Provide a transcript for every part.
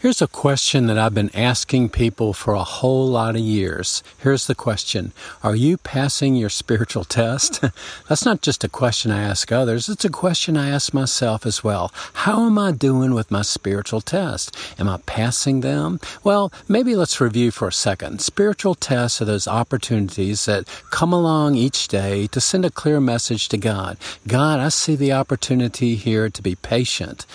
Here's a question that I've been asking people for a whole lot of years. Here's the question Are you passing your spiritual test? That's not just a question I ask others, it's a question I ask myself as well. How am I doing with my spiritual test? Am I passing them? Well, maybe let's review for a second. Spiritual tests are those opportunities that come along each day to send a clear message to God. God, I see the opportunity here to be patient,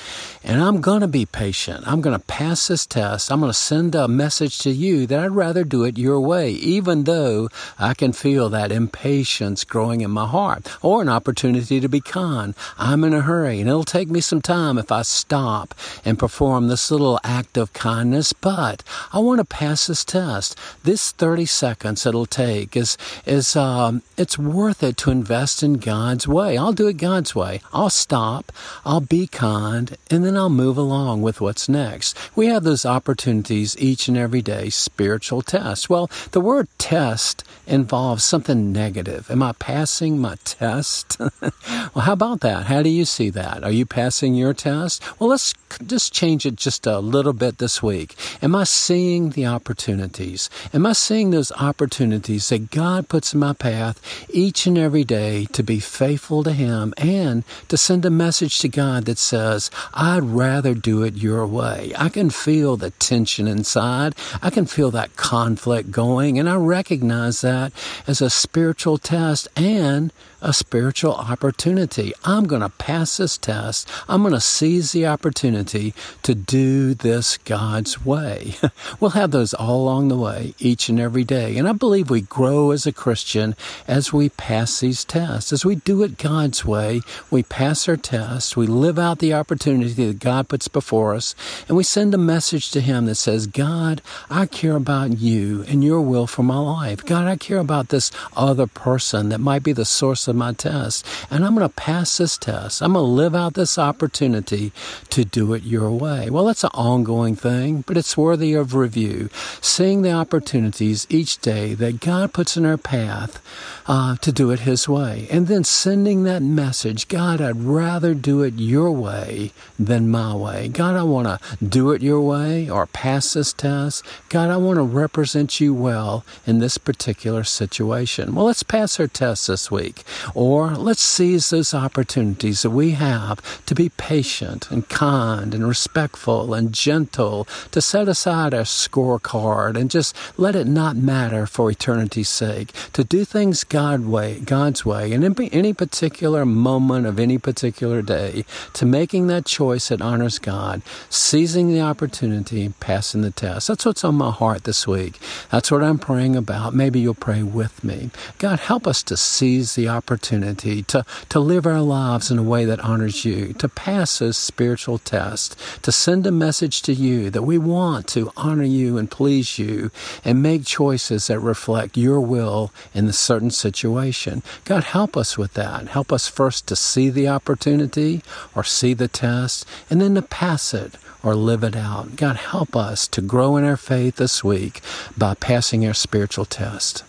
and I'm going to be patient. I'm going to pass pass this test, I'm going to send a message to you that I'd rather do it your way, even though I can feel that impatience growing in my heart or an opportunity to be kind. I'm in a hurry and it'll take me some time if I stop and perform this little act of kindness, but I want to pass this test. This 30 seconds it'll take is, is, um, it's worth it to invest in God's way. I'll do it God's way. I'll stop. I'll be kind and then I'll move along with what's next. We we have those opportunities each and every day, spiritual tests. Well, the word test involves something negative. Am I passing my test? well, how about that? How do you see that? Are you passing your test? Well, let's just change it just a little bit this week. Am I seeing the opportunities? Am I seeing those opportunities that God puts in my path each and every day to be faithful to Him and to send a message to God that says, I'd rather do it your way. I can feel the tension inside. I can feel that conflict going, and I recognize that as a spiritual test and a spiritual opportunity. I'm going to pass this test. I'm going to seize the opportunity to do this God's way. we'll have those all along the way, each and every day. And I believe we grow as a Christian as we pass these tests. As we do it God's way, we pass our tests, we live out the opportunity that God puts before us, and we send a message to Him that says, God, I care about you and your will for my life. God, I care about this other person that might be the source of my test. And I'm going to pass this test. I'm going to live out this opportunity to do it your way. Well, it's an ongoing thing, but it's worthy of review. Seeing the opportunities each day that God puts in our path uh, to do it His way. And then sending that message God, I'd rather do it your way than my way. God, I want to do it your way or pass this test. God, I want to represent you well in this particular situation. Well, let's pass our test this week. Or let's seize those opportunities that we have to be patient and kind and respectful and gentle, to set aside our scorecard and just let it not matter for eternity's sake, to do things God way, God's way, and in any particular moment of any particular day, to making that choice that honors God, seizing the opportunity passing the test. That's what's on my heart this week. That's what I'm praying about. Maybe you'll pray with me. God, help us to seize the opportunity to, to live our lives in a way that honors you, to pass those spiritual test, to send a message to you that we want to honor you and please you and make choices that reflect your will in a certain situation. God, help us with that. Help us first to see the opportunity or see the test and then to pass it or live it out. God, help us to grow in our faith this week by passing our spiritual test.